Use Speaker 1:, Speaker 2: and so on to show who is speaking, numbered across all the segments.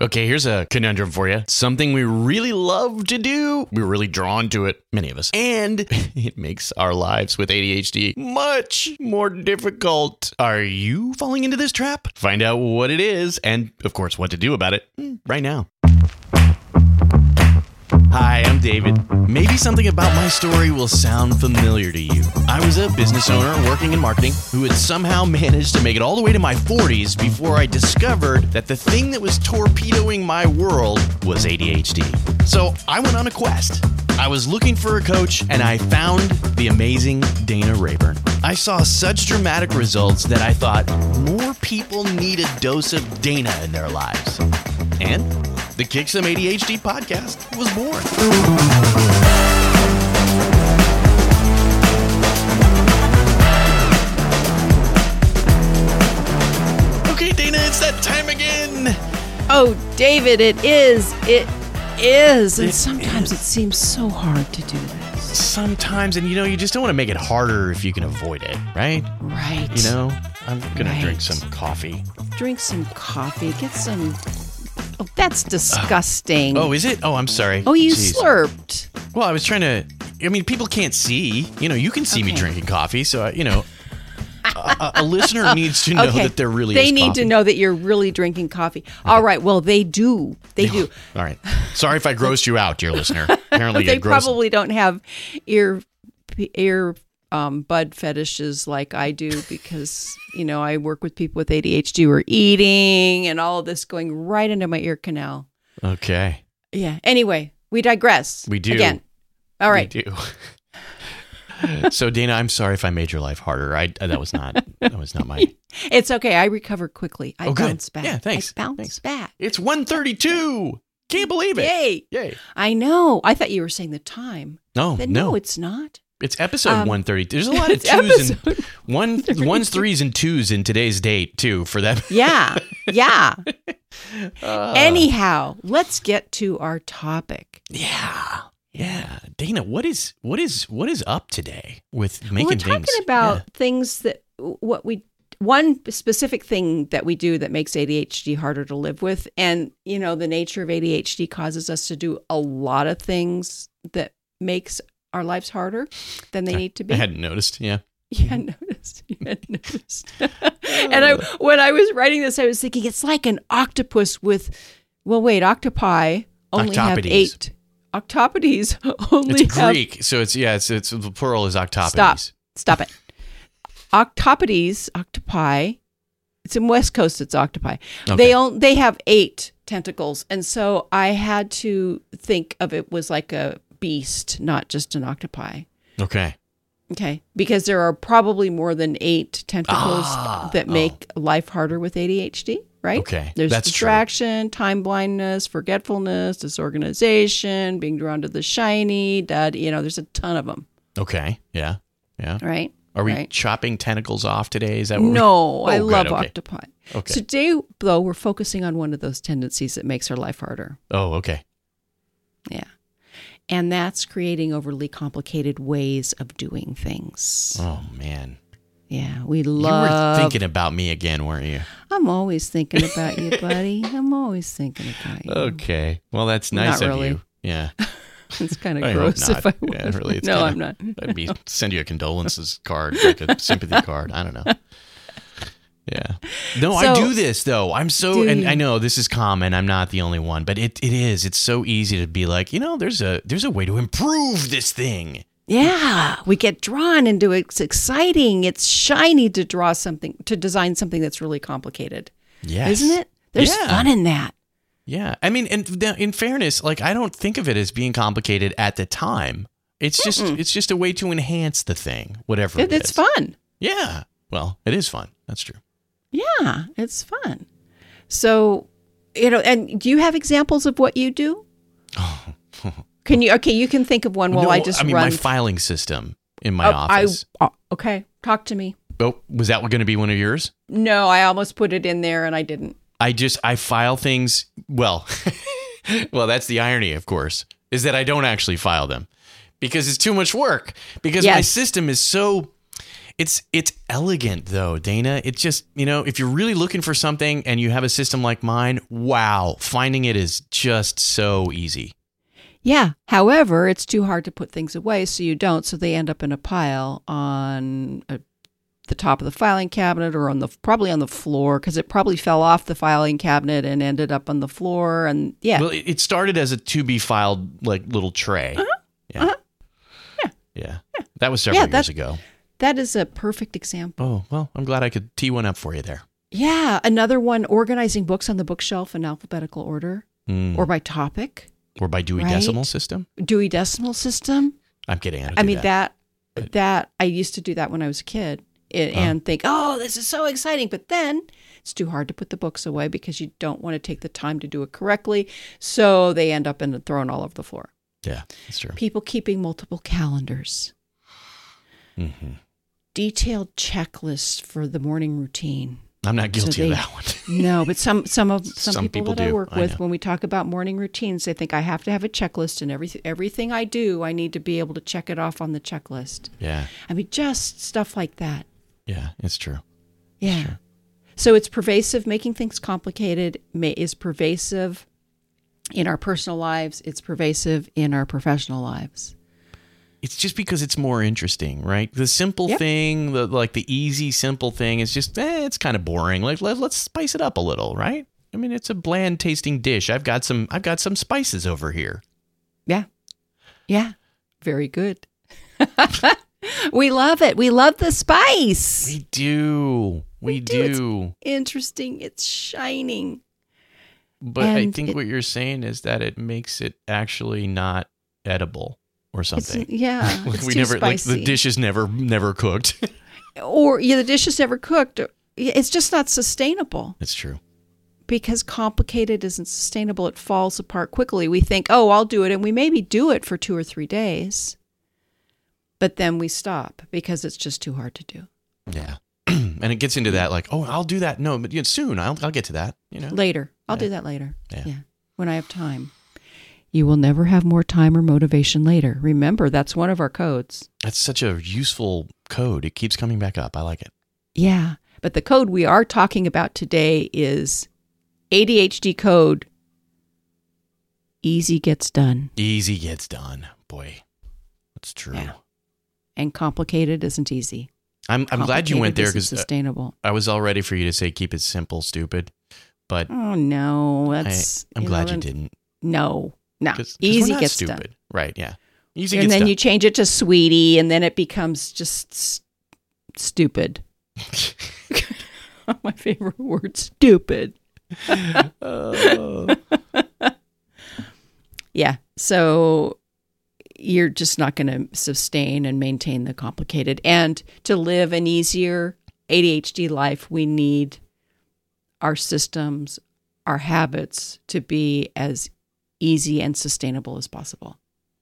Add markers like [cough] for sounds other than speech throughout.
Speaker 1: Okay, here's a conundrum for you. Something we really love to do. We're really drawn to it, many of us. And [laughs] it makes our lives with ADHD much more difficult. Are you falling into this trap? Find out what it is and, of course, what to do about it mm, right now. Hi, I'm David. Maybe something about my story will sound familiar to you. I was a business owner working in marketing who had somehow [laughs] managed to make it all the way to my 40s before I discovered that the thing that was torpedoing my world was ADHD. So I went on a quest. I was looking for a coach and I found the amazing Dana Rayburn. I saw such dramatic results that I thought more people need a dose of Dana in their lives. And the Kick Some ADHD podcast was born. Okay, Dana, it's that time again.
Speaker 2: Oh, David, it is. It is. And
Speaker 1: It
Speaker 2: sometimes
Speaker 1: is.
Speaker 2: it seems so hard to do this.
Speaker 1: Sometimes, and you know, you just don't want to make it harder if you can avoid it, right?
Speaker 2: Right.
Speaker 1: You know, I'm gonna drink some coffee.
Speaker 2: drink some coffee. Get some. Oh, that's disgusting.
Speaker 1: Oh, is it? Oh, I'm sorry.
Speaker 2: Oh, you
Speaker 1: Jeez.
Speaker 2: slurped.
Speaker 1: Well, I was trying to. I mean, people can't see. You know, you can see me drinking coffee, so I, you know, a, a- listener needs to know
Speaker 2: okay.
Speaker 1: that there really
Speaker 2: they need
Speaker 1: coffee.
Speaker 2: to know that you're really drinking coffee. All right. Well, they do. They do.
Speaker 1: All right. Sorry if I grossed you out, dear listener. Apparently, [laughs]
Speaker 2: they probably don't have ear ear um, bud fetishes like I do because you know I work with people with ADHD who are eating and all of this going right into my ear canal.
Speaker 1: Okay.
Speaker 2: Yeah. Anyway, we digress.
Speaker 1: We do.
Speaker 2: again. All right.
Speaker 1: We do. [laughs] so, Dana, I'm sorry if I made your life harder. I that was not that was not my. [laughs]
Speaker 2: It's okay. I recover quickly. I
Speaker 1: Oh, good.
Speaker 2: bounce back.
Speaker 1: Yeah, thanks.
Speaker 2: I bounce
Speaker 1: Thanks.
Speaker 2: back.
Speaker 1: It's 1:32. Can't believe it.
Speaker 2: Yay!
Speaker 1: Yay.
Speaker 2: I know. I thought you were saying the time.
Speaker 1: No,
Speaker 2: But
Speaker 1: no,
Speaker 2: no, it's not.
Speaker 1: It's episode
Speaker 2: Um,
Speaker 1: 130. There's a lot [laughs] of twos and one ones, threes, and twos in today's date too. For that.
Speaker 2: Yeah. Yeah.
Speaker 1: Uh,
Speaker 2: Anyhow, let's get to our topic.
Speaker 1: Yeah. Yeah. Dana, what is what is what is up today with making things
Speaker 2: We're talking
Speaker 1: things?
Speaker 2: about things that what we one specific thing that we do that makes ADHD harder to live with and you know the nature of ADHD causes us to do a lot of things that makes our lives harder than they need to be.
Speaker 1: I hadn't noticed. Yeah.
Speaker 2: You hadn't mm-hmm. noticed. You hadn't noticed. [laughs] and I, when I was writing this, I was thinking it's like an octopus with, well, wait, octopi only have eight. Octopodes [laughs] only
Speaker 1: It's
Speaker 2: have.
Speaker 1: Greek, so it's yeah. It's it's the plural is octopodes.
Speaker 2: Stop. Stop it. Octopodes, octopi. It's in West Coast. It's octopi.
Speaker 1: Okay.
Speaker 2: They on, they have eight tentacles, and so I had to think of it was like a beast, not just an octopi.
Speaker 1: Okay.
Speaker 2: Okay, because there are probably more than eight tentacles
Speaker 1: Ah,
Speaker 2: that
Speaker 1: oh.
Speaker 2: make life harder with ADHD, right?
Speaker 1: Okay,
Speaker 2: There's
Speaker 1: that's true.
Speaker 2: distraction, time blindness, forgetfulness, disorganization, being drawn to the shiny, dad, you know, there's a ton of them,
Speaker 1: Okay. Yeah. Yeah.
Speaker 2: right?
Speaker 1: Are we
Speaker 2: Right.
Speaker 1: chopping tentacles off today? Is that what
Speaker 2: No,
Speaker 1: we... [laughs]
Speaker 2: Oh, I
Speaker 1: Oh, good,
Speaker 2: love
Speaker 1: okay.
Speaker 2: octopi.
Speaker 1: Okay.
Speaker 2: Today, though, we're focusing on one of those tendencies that makes our life harder.
Speaker 1: oh, okay.
Speaker 2: Yeah. And that's creating overly complicated ways of doing things.
Speaker 1: Oh man.
Speaker 2: Yeah, we
Speaker 1: You
Speaker 2: love
Speaker 1: were thinking about me again, weren't you?
Speaker 2: I'm always thinking about you, buddy. I'm always thinking about you.
Speaker 1: Okay. Well, that's
Speaker 2: Not
Speaker 1: nice of
Speaker 2: really.
Speaker 1: you. Yeah. [laughs]
Speaker 2: It's kind of
Speaker 1: I
Speaker 2: gross if I
Speaker 1: Yeah, really, it's
Speaker 2: no,
Speaker 1: kinda-
Speaker 2: I'm not. [laughs]
Speaker 1: I'd be send you a condolences card, like a [laughs] sympathy card. I don't know. Yeah. No, I do this though. I'm so and? I know this is common. I'm not the only one, but it, it is. It's so easy to be like, you know, there's a there's a way to improve this thing.
Speaker 2: Yeah, we get drawn into it. It's exciting. It's shiny to draw something, to design something that's really complicated,
Speaker 1: Yes.
Speaker 2: isn't it? There's
Speaker 1: Yeah.
Speaker 2: fun in that.
Speaker 1: Yeah. I mean, and in fairness, like I don't think of it as being complicated at the time. It's just it's just a way to enhance the thing, whatever
Speaker 2: It,
Speaker 1: it
Speaker 2: it's
Speaker 1: is.
Speaker 2: fun.
Speaker 1: Yeah. Well, it is fun. That's true.
Speaker 2: Yeah, it's fun. So, you know, and do you have examples of what you do? [laughs] Can you? Okay, you can think of one while
Speaker 1: No,
Speaker 2: I just I
Speaker 1: mean,
Speaker 2: run.
Speaker 1: my filing system in my
Speaker 2: Oh,
Speaker 1: office.
Speaker 2: I, oh, okay, talk to me.
Speaker 1: oh, was that going to be one of yours?
Speaker 2: No, I almost put it in there and I didn't.
Speaker 1: I just I file things. Well, [laughs] well, that's the irony, of course, is that I don't actually file them because it's too much work. Because my system is so It's it's elegant though, Dana. It's just, you know, if you're really looking for something and you have a system like mine, wow, finding it is just so easy.
Speaker 2: Yeah. However, it's too hard to put things away, so you don't. So they end up in a pile on a, the top of the filing cabinet or on the probably on the floor because it probably fell off the filing cabinet and ended up on the floor. And yeah,
Speaker 1: Well, it started as a to be filed like little tray. Yeah.
Speaker 2: Uh-huh.
Speaker 1: yeah. That was several
Speaker 2: Yeah, that-
Speaker 1: years ago.
Speaker 2: that is a perfect example.
Speaker 1: Oh, well, I'm glad I could tee one up for you there.
Speaker 2: Yeah. Another one organizing books on the bookshelf in alphabetical order
Speaker 1: Mm.
Speaker 2: or by topic,
Speaker 1: Or by Dewey
Speaker 2: Right?
Speaker 1: Decimal System.
Speaker 2: Dewey Decimal System.
Speaker 1: I'm kidding. I,
Speaker 2: I mean
Speaker 1: that.
Speaker 2: that that I used to do that when I was a kid and, and think, oh, this is so exciting. But then it's too hard to put the books away because you don't want to take the time to do it correctly. So they end up in thrown all over the floor.
Speaker 1: Yeah, that's true.
Speaker 2: People keeping multiple calendars,
Speaker 1: hmm
Speaker 2: detailed checklists for the morning routine.
Speaker 1: I'm not guilty
Speaker 2: they-
Speaker 1: of that one. [laughs]
Speaker 2: No, but some some of some,
Speaker 1: Some
Speaker 2: people,
Speaker 1: people
Speaker 2: that I work with,
Speaker 1: know.
Speaker 2: when we talk about morning routines, they think I have to have a checklist, and everything everything I do, I need to be able to check it off on the checklist.
Speaker 1: yeah,
Speaker 2: I mean, just stuff like that.
Speaker 1: yeah, it's true.
Speaker 2: Yeah.
Speaker 1: Sure.
Speaker 2: So it's pervasive, making things complicated is pervasive in our personal lives, it's pervasive in our professional lives.
Speaker 1: It's just because it's more interesting, right? The simple
Speaker 2: Yep.
Speaker 1: thing, the like the easy, simple thing is just, eh, it's kind of boring. Like let, let's spice it up a little, right? I mean, it's a bland tasting dish. I've got some, I've got some spices over here.
Speaker 2: Yeah. Yeah. Very good. [laughs] we love it. We love the spice.
Speaker 1: We do, we,
Speaker 2: We do. It's- Interesting. It's shining.
Speaker 1: But I think
Speaker 2: it-
Speaker 1: what you're saying is that it makes it actually not edible or
Speaker 2: It's,
Speaker 1: something.
Speaker 2: yeah. [laughs]
Speaker 1: like
Speaker 2: it's
Speaker 1: we never, like the dish is never, never cooked. [laughs]
Speaker 2: or yeah, the dish is never cooked. It's just not sustainable.
Speaker 1: it's true.
Speaker 2: because complicated isn't sustainable. It falls apart quickly. We think, oh, I'll do it. And we maybe do it for two or three days, but then we stop because it's just too hard to do.
Speaker 1: Yeah. [clears throat] and it gets into that like, oh, I'll do that. No, but you know, soon I'll, I'll get to that. You know.
Speaker 2: Later. I'll
Speaker 1: Yeah.
Speaker 2: do that later.
Speaker 1: Yeah.
Speaker 2: When I have time. You will never have more time or motivation later. Remember, that's one of our codes.
Speaker 1: That's such a useful code. It keeps coming back up. I like it.
Speaker 2: Yeah. But the code we are talking about today is ADHD code easy gets done
Speaker 1: Easy gets done. Boy, that's true.
Speaker 2: Yeah. and complicated isn't easy.
Speaker 1: I'm I'm glad you went there because uh,
Speaker 2: sustainable.
Speaker 1: I was all ready for you to say keep it simple, stupid. But
Speaker 2: Oh no,
Speaker 1: I,
Speaker 2: that's.
Speaker 1: I'm glad
Speaker 2: know,
Speaker 1: you didn't.
Speaker 2: No, no,
Speaker 1: 'cause- 'cause
Speaker 2: easy gets
Speaker 1: stupid.
Speaker 2: done,
Speaker 1: Right? Yeah. Easy
Speaker 2: and then
Speaker 1: done.
Speaker 2: you change it to sweetie, and then it becomes just s- stupid. [laughs] [laughs] My favorite word, stupid.
Speaker 1: Oh. [laughs]
Speaker 2: Yeah, so you're just not going to sustain and maintain the complicated. And to live an easier ADHD life, we need our systems, our habits to be as easy and sustainable as possible.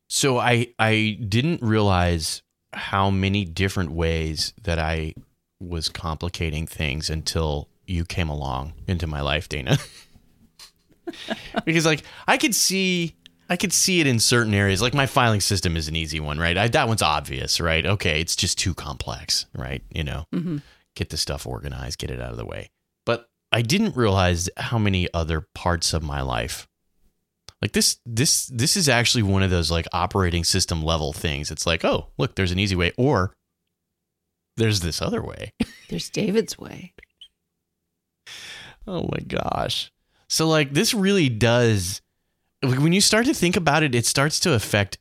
Speaker 1: So I I didn't realize how many different ways that I was complicating things until you came along into my life, Dana. [laughs] because like I could see I could see it in certain areas. Like my filing system is an easy one, right? I, that one's obvious, right? Okay, it's just too complex, right? You know,
Speaker 2: Mm-hmm.
Speaker 1: get the stuff organized, get it out of the way. But I didn't realize how many other parts of my life like this this this is actually one of those like operating system level things. It's like, oh, look, there's an easy way or there's this other way. [laughs]
Speaker 2: There's David's way.
Speaker 1: Oh my gosh. So like this really does like, when you start to think about it, it starts to affect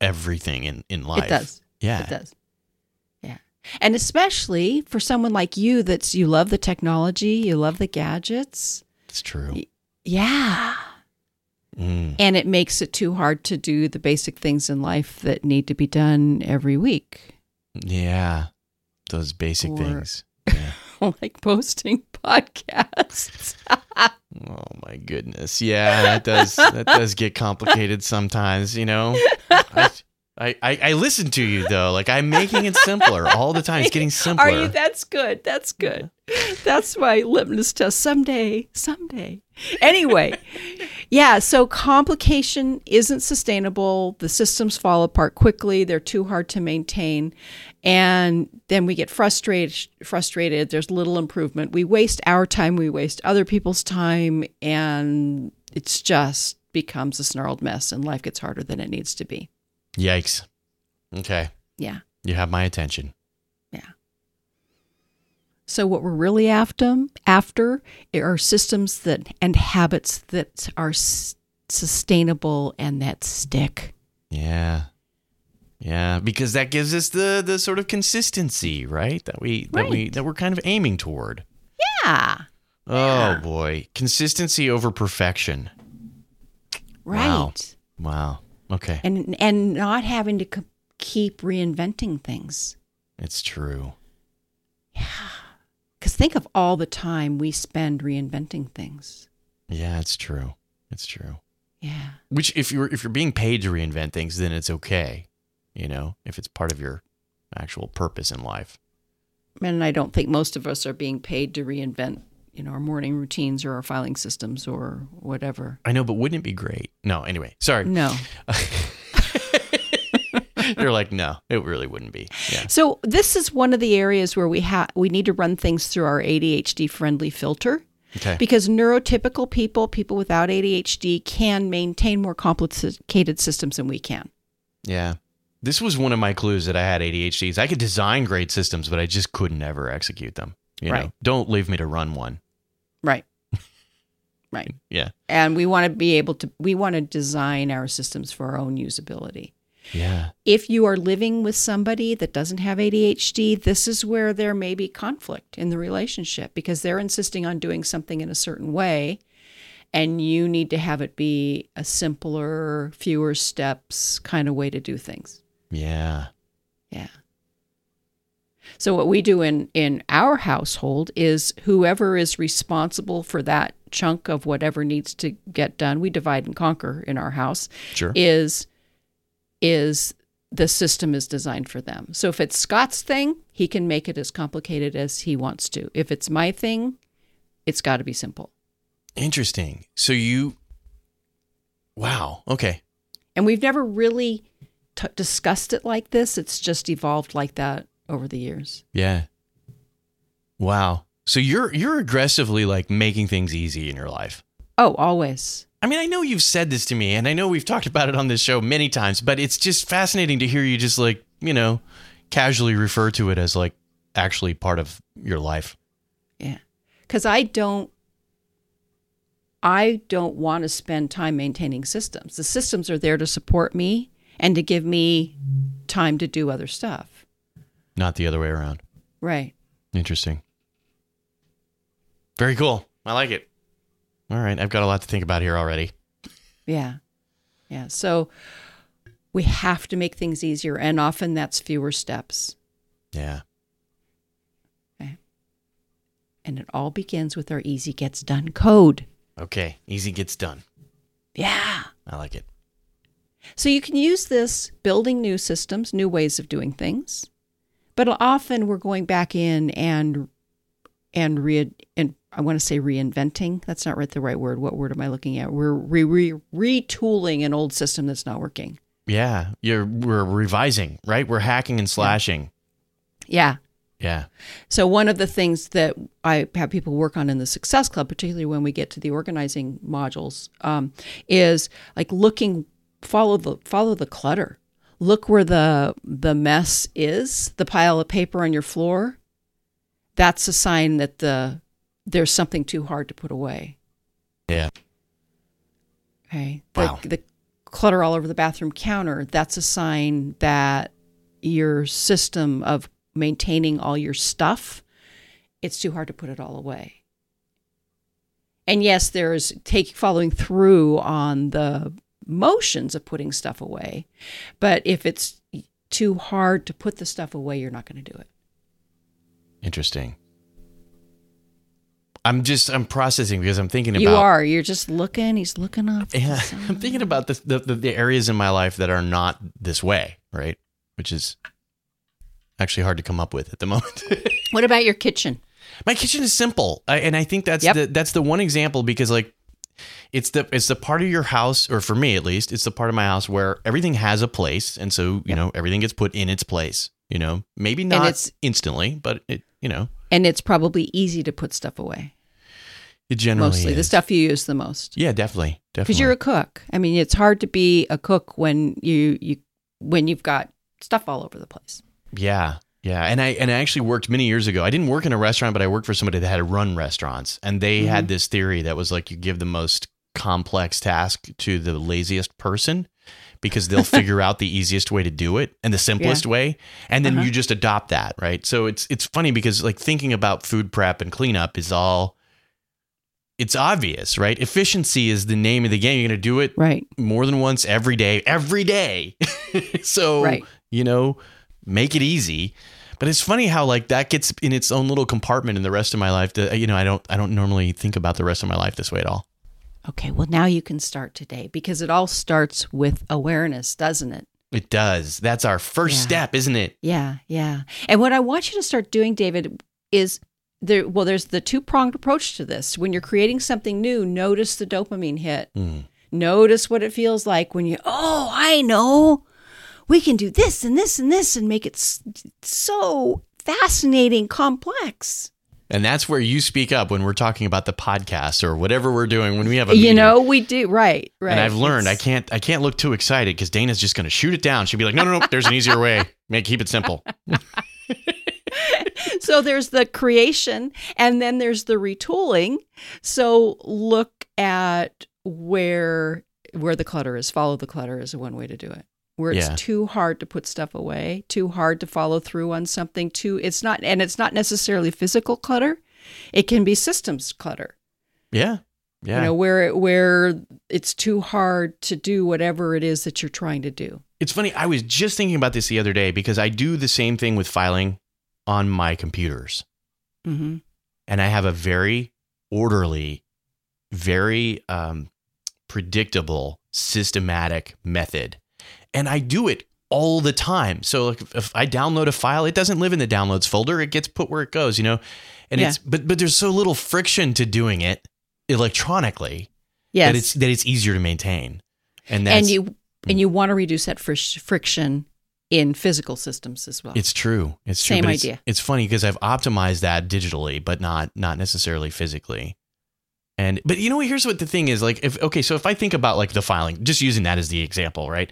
Speaker 1: everything in in life.
Speaker 2: It does.
Speaker 1: Yeah.
Speaker 2: It does. Yeah. And especially for someone like you that's you love the technology, you love the gadgets.
Speaker 1: It's true.
Speaker 2: Yeah.
Speaker 1: Mm.
Speaker 2: And it makes it too hard to do the basic things in life that need to be done every week.
Speaker 1: Yeah. Those basic
Speaker 2: Or-
Speaker 1: things. [laughs] Yeah.
Speaker 2: like posting [laughs] podcasts.
Speaker 1: Oh my goodness. Yeah, that does that does get complicated sometimes, you know. I, I, I listen to you though. Like I'm making it simpler all the time. It's getting simpler. [laughs]
Speaker 2: Are you that's good. That's good. That's my litmus test someday, someday. [laughs] anyway, yeah, so complication isn't sustainable. The systems fall apart quickly. They're too hard to maintain. And then we get frustrated frustrated. There's little improvement. We waste our time, we waste other people's time, and it's just becomes a snarled mess and life gets harder than it needs to be.
Speaker 1: Yikes. Okay.
Speaker 2: Yeah.
Speaker 1: You have my attention.
Speaker 2: Yeah. So what we're really after after are systems that and habits that are s- sustainable and that stick.
Speaker 1: Yeah. Yeah, because that gives us the the sort of consistency, right? That we that we that we're kind of aiming toward.
Speaker 2: Yeah.
Speaker 1: Oh boy, consistency over perfection.
Speaker 2: Right.
Speaker 1: Wow. Wow. Okay.
Speaker 2: And and not having to c- keep reinventing things.
Speaker 1: It's true.
Speaker 2: Cuz think of all the time we spend reinventing things.
Speaker 1: Yeah, it's true. It's true.
Speaker 2: Yeah.
Speaker 1: Which if you're if you're being paid to reinvent things, then it's okay. You know, if it's part of your actual purpose in life.
Speaker 2: And I don't think most of us are being paid to reinvent, you know, our morning routines or our filing systems or whatever.
Speaker 1: I know, but wouldn't it be great? No, anyway. Sorry.
Speaker 2: No. [laughs]
Speaker 1: You're like, no, it really wouldn't be. Yeah.
Speaker 2: So this is one of the areas where we have we need to run things through our ADHD friendly filter
Speaker 1: Okay.
Speaker 2: because neurotypical people, people without ADHD can maintain more complicated systems than we can.
Speaker 1: Yeah. This was one of my clues that I had ADHD. Is I could design great systems, but I just couldn't ever execute them. You know,
Speaker 2: Right.
Speaker 1: don't leave me to run one.
Speaker 2: Right. [laughs] right.
Speaker 1: Yeah.
Speaker 2: And we want to be able to we want to design our systems for our own usability.
Speaker 1: Yeah.
Speaker 2: If you are living with somebody that doesn't have ADHD, this is where there may be conflict in the relationship because they're insisting on doing something in a certain way and you need to have it be a simpler, fewer steps kind of way to do things.
Speaker 1: Yeah.
Speaker 2: Yeah. So what we do in in our household is whoever is responsible for that chunk of whatever needs to get done, we divide and conquer in our house
Speaker 1: Sure.
Speaker 2: is is the system is designed for them. So if it's Scott's thing, he can make it as complicated as he wants to. If it's my thing, it's got to be simple.
Speaker 1: Interesting. So you. Wow. Okay.
Speaker 2: And we've never really t- discussed it like this. It's just evolved like that over the years.
Speaker 1: Yeah. Wow. So you're you're aggressively like making things easy in your life.
Speaker 2: Oh, always.
Speaker 1: I mean, I know you've said this to me, and I know we've talked about it on this show many times, but it's just fascinating to hear you just like, you know, casually refer to it as like actually part of your life.
Speaker 2: Yeah. Cuz I don't I don't want to spend time maintaining systems. The systems are there to support me and to give me time to do other stuff.
Speaker 1: Not the other way around.
Speaker 2: Right.
Speaker 1: Interesting. Very cool. I like it. All right. I've got a lot to think about here already.
Speaker 2: Yeah. Yeah. So we have to make things easier and often that's fewer steps.
Speaker 1: Yeah.
Speaker 2: And it all begins with our easy gets done code.
Speaker 1: Okay. Easy gets done.
Speaker 2: Yeah.
Speaker 1: I like it.
Speaker 2: So you can use this building new systems, new ways of doing things. But often we're going back in and and re and I want to say reinventing. That's not right the right word. What word am I looking at? We're re, re, retooling an old system that's not working.
Speaker 1: Yeah. You're we're revising, right? We're hacking and slashing.
Speaker 2: Yeah.
Speaker 1: Yeah.
Speaker 2: So one of the things that I have people work on in the Success Club, particularly when we get to the organizing modules, um, is like looking follow the follow the clutter. Look where the the mess is, the pile of paper on your floor. That's a sign that the there's something too hard to put away.
Speaker 1: Yeah.
Speaker 2: Okay. The,
Speaker 1: Wow.
Speaker 2: the clutter all over the bathroom counter, that's a sign that your system of maintaining all your stuff, it's too hard to put it all away. And yes, there's take following through on the motions of putting stuff away. But if it's too hard to put the stuff away, you're not going to do it.
Speaker 1: Interesting. I'm just I'm processing because I'm thinking about
Speaker 2: You are. You're just looking. He's looking up.
Speaker 1: Yeah. I'm thinking about the, the the areas in my life that are not this way, right? Which is actually hard to come up with at the moment. [laughs]
Speaker 2: What about your kitchen?
Speaker 1: my kitchen is simple, I, and I think that's
Speaker 2: Yep.
Speaker 1: the that's the one example because like it's the it's the part of your house, or for me at least, it's the part of my house where everything has a place, and so you know everything gets put in its place. You know, maybe not instantly, but it you know
Speaker 2: And it's probably easy to put stuff away.
Speaker 1: it generally
Speaker 2: Mostly the stuff you use the most.
Speaker 1: Yeah, definitely, definitely.
Speaker 2: Because you're a cook. I mean, it's hard to be a cook when you you when you've got stuff all over the place.
Speaker 1: Yeah. Yeah. And I and I actually worked many years ago. I didn't work in a restaurant, but I worked for somebody that had run restaurants. And they
Speaker 2: Mm-hmm.
Speaker 1: had this theory that was like you give the most complex task to the laziest person because they'll [laughs] figure out the easiest way to do it and the simplest way. And then
Speaker 2: Uh-huh.
Speaker 1: you just adopt that, right? So it's it's funny because like thinking about food prep and cleanup is all it's obvious, right? Efficiency is the name of the game. You're going to do it
Speaker 2: Right.
Speaker 1: more than once every day, every day. [laughs] so,
Speaker 2: Right.
Speaker 1: you know, make it easy. But it's funny how like that gets in its own little compartment in the rest of my life. That you know, I don't I don't normally think about the rest of my life this way at all.
Speaker 2: Okay. Well, now you can start today because it all starts with awareness, doesn't it?
Speaker 1: It does. That's our first
Speaker 2: Yeah.
Speaker 1: step, isn't it?
Speaker 2: Yeah, yeah. And what I want you to start doing, David, is there. Well, there's the two pronged approach to this. When you're creating something new, notice the dopamine hit.
Speaker 1: Mm.
Speaker 2: Notice what it feels like when you. Oh, I know. We can do this and this and this and make it so fascinating, complex.
Speaker 1: And that's where you speak up when we're talking about the podcast or whatever we're doing when we have a
Speaker 2: You
Speaker 1: meeting.
Speaker 2: know, we do right, right.
Speaker 1: And I've learned I can't I can't look too excited because Dana's just going to shoot it down. She'll be like, no, no, no. There's an easier way. Make keep it simple. [laughs]
Speaker 2: so there's the creation and then there's the retooling so look at where where the clutter is follow the clutter is one way to do it where it's
Speaker 1: Yeah.
Speaker 2: too hard to put stuff away too hard to follow through on something too it's not and it's not necessarily physical clutter it can be systems clutter
Speaker 1: Yeah. Yeah.
Speaker 2: you know where where it's too hard to do whatever it is that you're trying to do
Speaker 1: It's funny. I was just thinking about this the other day because I do the same thing with filing on my computers.
Speaker 2: mm-hmm.
Speaker 1: And I have a very orderly, very um, predictable, systematic method. And I do it all the time. So like if, I download a file, it doesn't live in the downloads folder. It gets put where it goes, you know? And
Speaker 2: Yeah.
Speaker 1: it's but but there's so little friction to doing it electronically
Speaker 2: yes
Speaker 1: that it's that it's easier to maintain. And that's
Speaker 2: and you and mm. you want to reduce that frish, friction in physical systems as well.
Speaker 1: It's true. It's true.
Speaker 2: Same
Speaker 1: but it's-
Speaker 2: idea.
Speaker 1: It's, funny because I've optimized that digitally, but not not necessarily physically. And but you know what? Here's what the thing is. Like, if okay, so if I think about like the filing, just using that as the example, right?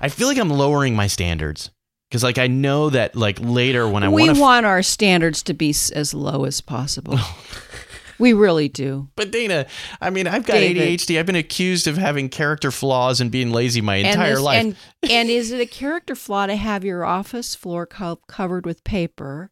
Speaker 1: I feel like I'm lowering my standards because like I know that like later when I
Speaker 2: we
Speaker 1: want to.
Speaker 2: want our standards to be as low as possible. [laughs] we really do.
Speaker 1: but Dana, I mean, I've got
Speaker 2: David.
Speaker 1: ADHD. I've been accused of having character flaws and being lazy my entire
Speaker 2: this-
Speaker 1: life.
Speaker 2: And, and is it a character flaw to have your office floor co- covered with paper?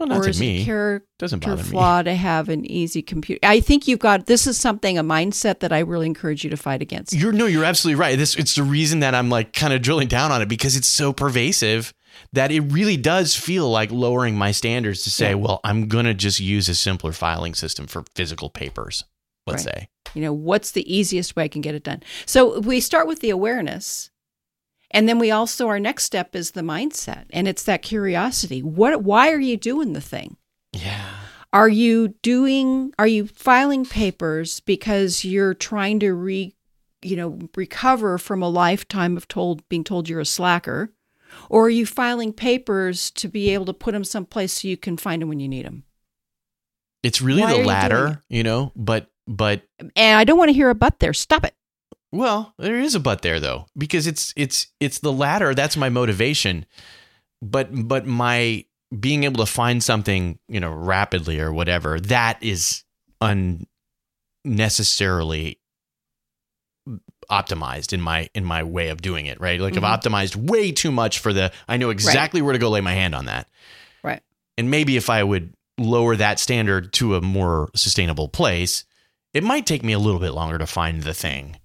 Speaker 1: Well, not
Speaker 2: or
Speaker 1: to
Speaker 2: is it
Speaker 1: me.
Speaker 2: a character
Speaker 1: Doesn't bother me.
Speaker 2: flaw to have an easy computer? I think you've got this is something, a mindset that I really encourage you to fight against.
Speaker 1: You're no, you're absolutely right. This it's the reason that I'm like kind of drilling down on it because it's so pervasive that it really does feel like lowering my standards to say,
Speaker 2: Yeah.
Speaker 1: well, I'm gonna just use a simpler filing system for physical papers. Let's
Speaker 2: Right.
Speaker 1: say.
Speaker 2: You know, what's the easiest way I can get it done? So we start with the awareness. And then we also our next step is the mindset. And it's that curiosity. What why are you doing the thing?
Speaker 1: Yeah.
Speaker 2: Are you doing are you filing papers because you're trying to re you know, recover from a lifetime of told being told you're a slacker? Or are you filing papers to be able to put them someplace so you can find them when you need them?
Speaker 1: It's really
Speaker 2: Why
Speaker 1: the
Speaker 2: you
Speaker 1: latter, you know, but but
Speaker 2: And I don't want to hear a but there. Stop it.
Speaker 1: Well, there is a but there though, because it's it's it's the latter, that's my motivation. But but my being able to find something, you know, rapidly or whatever, that is unnecessarily optimized in my in my way of doing it, right? Like
Speaker 2: Mhm.
Speaker 1: I've optimized way too much for the I know exactly where to go lay my hand on that.
Speaker 2: Right.
Speaker 1: And maybe if I would lower that standard to a more sustainable place, it might take me a little bit longer to find the thing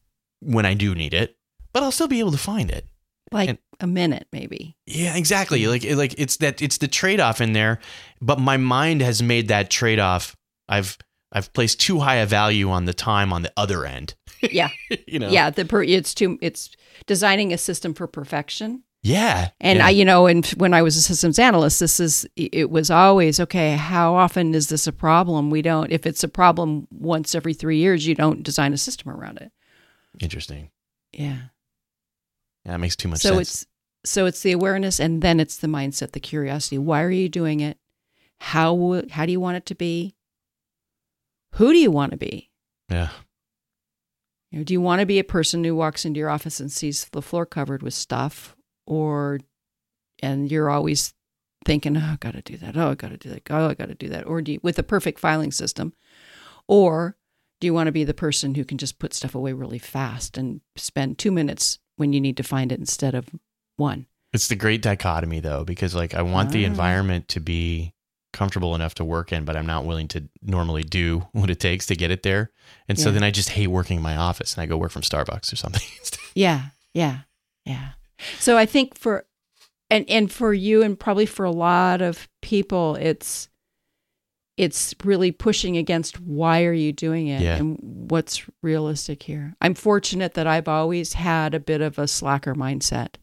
Speaker 1: when I do need it, but I'll still be able to find it.
Speaker 2: Like
Speaker 1: And-
Speaker 2: a minute maybe.
Speaker 1: Yeah, exactly. Like like it's that it's the trade-off in there, but my mind has made that trade-off. I've I've placed too high a value on the time on the other end. [laughs]
Speaker 2: Yeah. [laughs]
Speaker 1: you know.
Speaker 2: Yeah, the per, it's too it's designing a system for perfection
Speaker 1: Yeah.
Speaker 2: And
Speaker 1: yeah.
Speaker 2: I, you know, and when I was a systems analyst, this is it was always okay. How often is this a problem? We don't. If it's a problem once every three years, you don't design a system around it.
Speaker 1: Interesting.
Speaker 2: Yeah.
Speaker 1: Yeah, that makes too much
Speaker 2: so
Speaker 1: sense.
Speaker 2: it's so it's the awareness, and then it's the mindset, the curiosity. Why are you doing it? How how do you want it to be? Who do you want to be?
Speaker 1: yeah.
Speaker 2: You know, do you want to be a person who walks into your office and sees the floor covered with stuff, or and you're always thinking, "Oh, I got to do that. Oh, I got to do that. Oh, I got to do that." Or do you, with a perfect filing system, or do you want to be the person who can just put stuff away really fast and spend two minutes when you need to find it instead of one?
Speaker 1: It's the great dichotomy though, because like I want the
Speaker 2: Ah.
Speaker 1: environment to be comfortable enough to work in, but I'm not willing to normally do [laughs] what it takes to get it there. And so then I just hate working in my office and I go work from Starbucks or something. [laughs]
Speaker 2: Yeah, yeah, yeah. So I think for and and for you and probably for a lot of people it's it's really pushing against why are you doing it
Speaker 1: Yeah.
Speaker 2: and what's realistic here. I'm fortunate that I've always had a bit of a slacker mindset.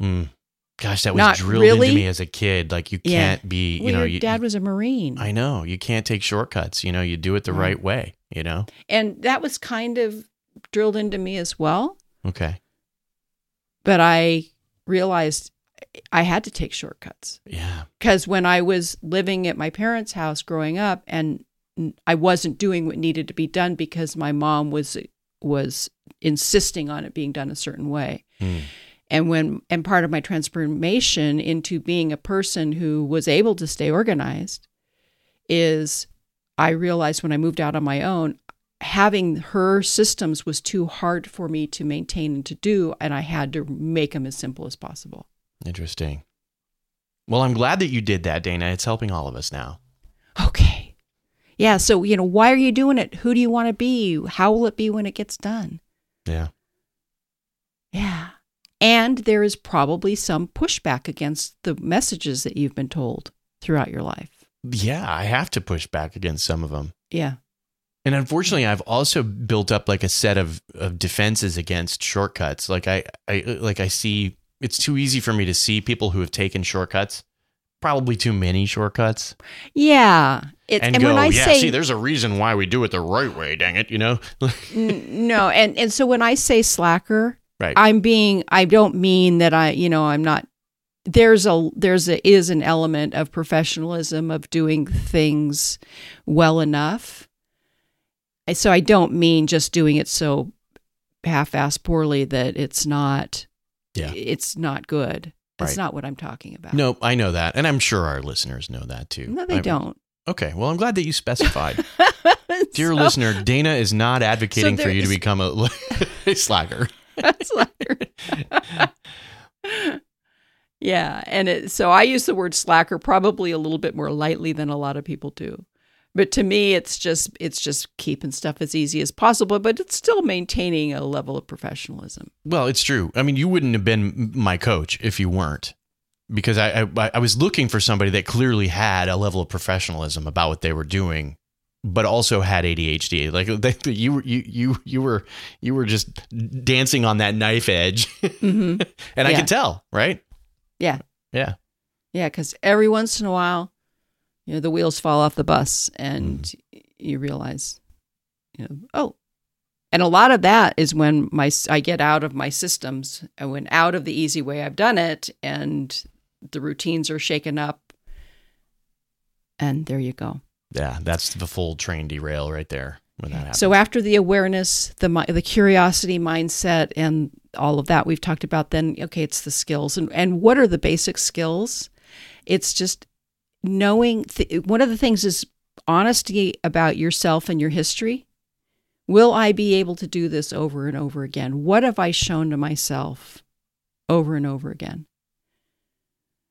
Speaker 1: Mm. Gosh, that was
Speaker 2: Not
Speaker 1: drilled
Speaker 2: really.
Speaker 1: into me as a kid. Like you
Speaker 2: Yeah.
Speaker 1: can't be, you
Speaker 2: Well,
Speaker 1: know,
Speaker 2: your
Speaker 1: you,
Speaker 2: dad was a marine.
Speaker 1: I know you can't take shortcuts. You know, you do it the
Speaker 2: right
Speaker 1: way. You know.
Speaker 2: and that was kind of drilled into me as well,
Speaker 1: Okay.
Speaker 2: but I realized I had to take shortcuts.
Speaker 1: Yeah.
Speaker 2: because when I was living at my parents' house growing up, and I wasn't doing what needed to be done because my mom was was insisting on it being done a certain way.
Speaker 1: Mm.
Speaker 2: And when and part of my transformation into being a person who was able to stay organized is I realized when I moved out on my own, having her systems was too hard for me to maintain and to do, and I had to make them as simple as possible.
Speaker 1: Interesting. Well, I'm glad that you did that, Dana. It's helping all of us now.
Speaker 2: Okay. Yeah. So, you know, why are you doing it? Who do you want to be? How will it be when it gets done?
Speaker 1: Yeah.
Speaker 2: Yeah. And there is probably some pushback against the messages that you've been told throughout your life.
Speaker 1: Yeah, I have to push back against some of them.
Speaker 2: Yeah.
Speaker 1: And unfortunately, I've also built up like a set of, of defenses against shortcuts. Like I, I like I see it's too easy for me to see people who have taken shortcuts, probably too many shortcuts,
Speaker 2: Yeah. It's,
Speaker 1: and,
Speaker 2: and,
Speaker 1: go,
Speaker 2: when I
Speaker 1: yeah,
Speaker 2: say
Speaker 1: see, there's a reason why we do it the right way. Dang it, you know? [laughs]
Speaker 2: N- no, and and so when I say slacker,
Speaker 1: right.
Speaker 2: I'm being I don't mean that I, you know, I'm not there's a there's a is an element of professionalism of doing things well enough. I- So I don't mean just doing it so half-ass poorly that it's not
Speaker 1: Yeah.
Speaker 2: it's not good. That's
Speaker 1: Right.
Speaker 2: not what I'm talking about.
Speaker 1: no, I know that, and I'm sure our listeners know that too.
Speaker 2: No, they
Speaker 1: I-
Speaker 2: don't.
Speaker 1: Okay, well, I'm glad that you specified. [laughs] Dear
Speaker 2: So-
Speaker 1: listener, Dana is not advocating for
Speaker 2: there
Speaker 1: you to become a, [laughs] a slacker. [laughs]
Speaker 2: slacker. yeah, and it, so I use the word slacker probably a little bit more lightly than a lot of people do. But to me, it's just it's just keeping stuff as easy as possible, but it's still maintaining a level of professionalism.
Speaker 1: Well, it's true. I mean, you wouldn't have been my coach if you weren't, because I, I I was looking for somebody that clearly had a level of professionalism about what they were doing, but also had ADHD. Like [laughs] they, you were you you you were you were just dancing on that knife edge,
Speaker 2: hmm [laughs]
Speaker 1: and I
Speaker 2: Yeah.
Speaker 1: could tell, right?
Speaker 2: Yeah.
Speaker 1: Yeah.
Speaker 2: Yeah, because every once in a while, you know, the wheels fall off the bus, and mm-hmm. you realize, you know, oh. And a lot of that is when my I get out of my systems and when out of the easy way I've done it, and the routines are shaken up, and there you go.
Speaker 1: Yeah, that's the full train derail right there when that happens.
Speaker 2: So after the awareness, the the curiosity mindset, and all of that we've talked about, then okay, it's the skills, and and what are the basic skills? It's just knowing. Th- one of the things is honesty about yourself and your history. Will I be able to do this over and over again? What have I shown to myself over and over again?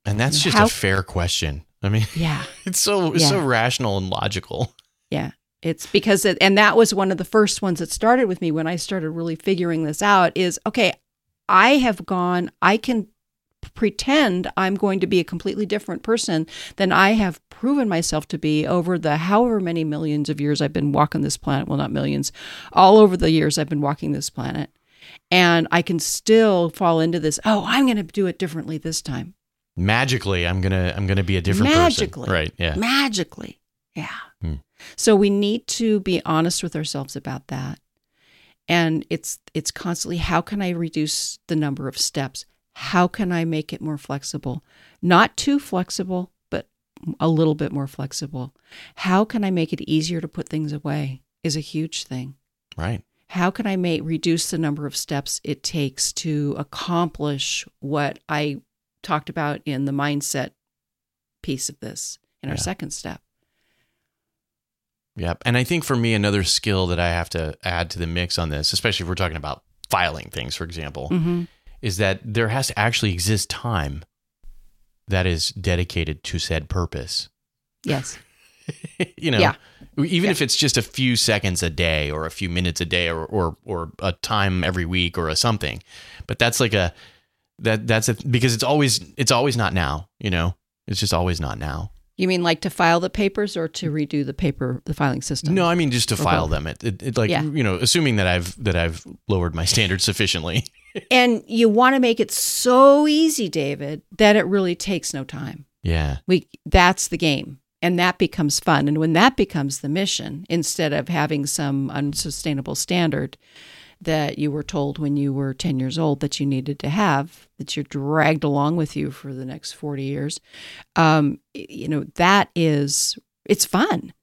Speaker 1: and that's just
Speaker 2: How-
Speaker 1: a fair question. I mean, [laughs]
Speaker 2: Yeah.
Speaker 1: it's so it's so rational and logical.
Speaker 2: Yeah. It's because it, and that was one of the first ones that started with me when I started really figuring this out is okay, I have gone, I can pretend I'm going to be a completely different person than I have proven myself to be over the however many millions of years I've been walking this planet. Well, not millions, all over the years I've been walking this planet. And I can still fall into this, oh, I'm going to do it differently this time.
Speaker 1: Magically, I'm going to I'm going to be a different
Speaker 2: Magically.
Speaker 1: person. Right. Yeah.
Speaker 2: Magically. Yeah.
Speaker 1: Hmm.
Speaker 2: So we need to be honest with ourselves about that. And it's it's constantly how can I reduce the number of steps? How can I make it more flexible? Not too flexible, but a little bit more flexible. How can I make it easier to put things away? Is a huge thing.
Speaker 1: Right.
Speaker 2: How can I make reduce the number of steps it takes to accomplish what I talked about in the mindset piece of this in our
Speaker 1: Yeah.
Speaker 2: second step?
Speaker 1: Yep. And I think for me, another skill that I have to add to the mix on this, especially if we're talking about filing things, for example,
Speaker 2: Mm-hmm.
Speaker 1: Is that there has to actually exist time that is dedicated to said purpose.
Speaker 2: Yes. [laughs]
Speaker 1: you know,
Speaker 2: Yeah.
Speaker 1: even
Speaker 2: Yeah.
Speaker 1: if it's just a few seconds a day or a few minutes a day or, or, or a time every week or a something, but that's like a, that that's a, because it's always, it's always not now, you know, it's just always not now.
Speaker 2: You mean like to file the papers or to redo the paper, the filing system?
Speaker 1: No, I mean just to
Speaker 2: Or
Speaker 1: file
Speaker 2: both.
Speaker 1: them. It, it, it like
Speaker 2: Yeah.
Speaker 1: you know, assuming that I've that I've lowered my standards sufficiently. [laughs]
Speaker 2: And you want to make it so easy, David, that it really takes no time.
Speaker 1: Yeah,
Speaker 2: We that's the game. And that becomes fun. And when that becomes the mission, instead of having some unsustainable standard that you were told when you were 10 years old that you needed to have, that you're dragged along with you for the next 40 years, um, you know, that is, it's fun.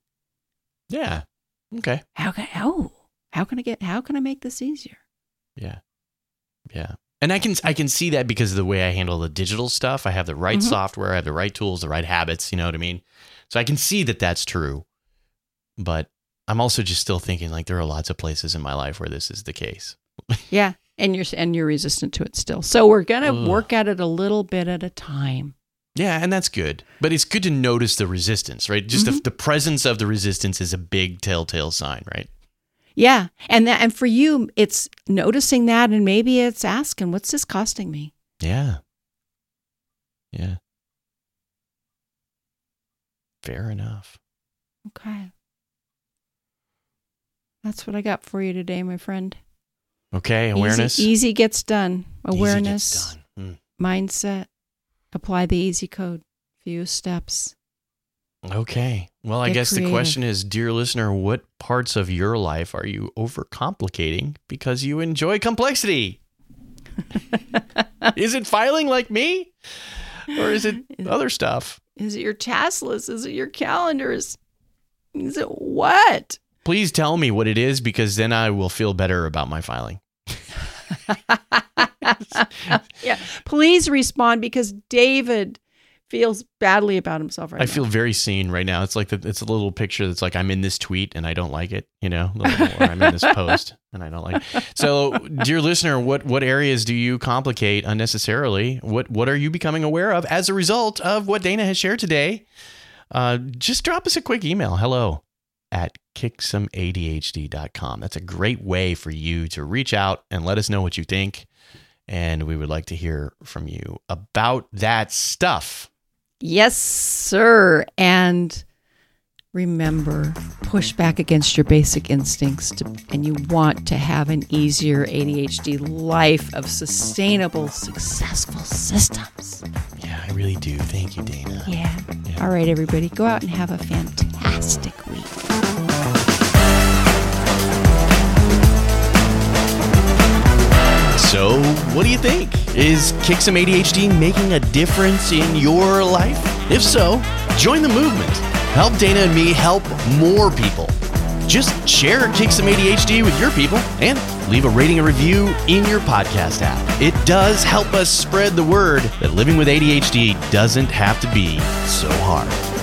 Speaker 1: yeah, okay,
Speaker 2: How can, oh, how can I get, how can I make this easier?
Speaker 1: yeah, yeah. And I can I can see that because of the way I handle the digital stuff. I have the right
Speaker 2: Mhm.
Speaker 1: software, I have the right tools, the right habits. You know what I mean? So I can see that that's true. But I'm also just still thinking like there are lots of places in my life where this is the case. [laughs]
Speaker 2: Yeah. And you're, and you're resistant to it still. So we're going to work at it a little bit at a time.
Speaker 1: Yeah, and that's good. But it's good to notice the resistance, right? Just the,
Speaker 2: Mhm.
Speaker 1: the presence of the resistance is a big telltale sign, right?
Speaker 2: Yeah. And that, and for you, it's noticing that and maybe it's asking, what's this costing me?
Speaker 1: Yeah. Yeah. Fair enough.
Speaker 2: Okay. That's what I got for you today, my friend.
Speaker 1: Okay, awareness.
Speaker 2: Easy, easy gets done.
Speaker 1: Easy gets
Speaker 2: Awareness,
Speaker 1: done. Mm.
Speaker 2: mindset, apply the easy code. Few steps.
Speaker 1: Okay. Well, I
Speaker 2: Get
Speaker 1: guess the question is, dear listener, what parts of your life are you overcomplicating because you enjoy complexity? [laughs] is it filing like me? Or is it other stuff?
Speaker 2: Is it your task list? Is it your calendars? Is it what?
Speaker 1: Please tell me what it is because then I will feel better about my filing. [laughs]
Speaker 2: yeah. Please respond because David feels badly about himself right
Speaker 1: I
Speaker 2: now.
Speaker 1: feel very seen right now. It's like the, it's a little picture that's like I'm in this tweet and I don't like it, you know, or I'm in this post [laughs] and I don't like. It. So, dear listener, what what areas do you complicate unnecessarily? What what are you becoming aware of as a result of what Dana has shared today? Uh, just drop us a quick email. Hello at kicksomeadhd.com. That's a great way for you to reach out and let us know what you think. And we would like to hear from you about that stuff.
Speaker 2: Yes, sir. And remember, push back against your basic instincts, to, and you want to have an easier ADHD life of sustainable, successful systems.
Speaker 1: Yeah, I really do. Thank you, Dana.
Speaker 2: Yeah.
Speaker 1: Yeah.
Speaker 2: All right, everybody, go out and have a fantastic week.
Speaker 1: So, what do you think? Is Kick Some ADHD making a difference in your life? If so, join the movement. Help Dana and me help more people. Just share Kick Some ADHD with your people and leave a rating and review in your podcast app. It does help us spread the word that living with ADHD doesn't have to be so hard.